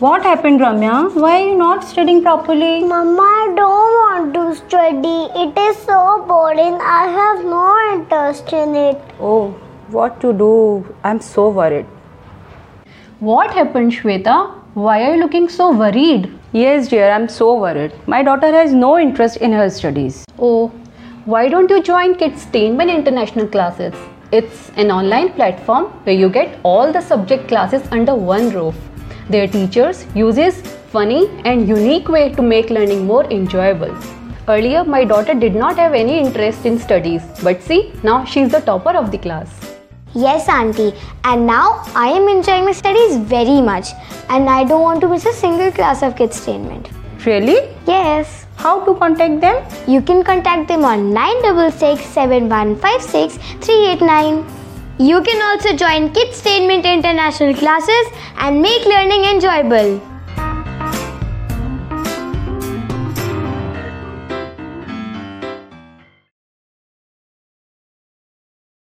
What happened, Ramya? Why are you not studying properly? Mama, I don't want to study. It is so boring. I have no interest in it. Oh, what to do? I'm so worried. What happened, Shweta? Why are you looking so worried? Yes, dear, I'm so worried. My daughter has no interest in her studies. Oh, why don't you join Kids Kidstainment International classes? It's an online platform where you get all the subject classes under one roof. Their teachers uses funny and unique way to make learning more enjoyable. Earlier, my daughter did not have any interest in studies, but see, now she is the topper of the class. Yes, Auntie. And now I am enjoying my studies very much. And I don't want to miss a single class of kids' Kidstainment. Really? Yes. How to contact them? You can contact them on 966 7156 389. You can also join Kidstainment International classes and make learning enjoyable.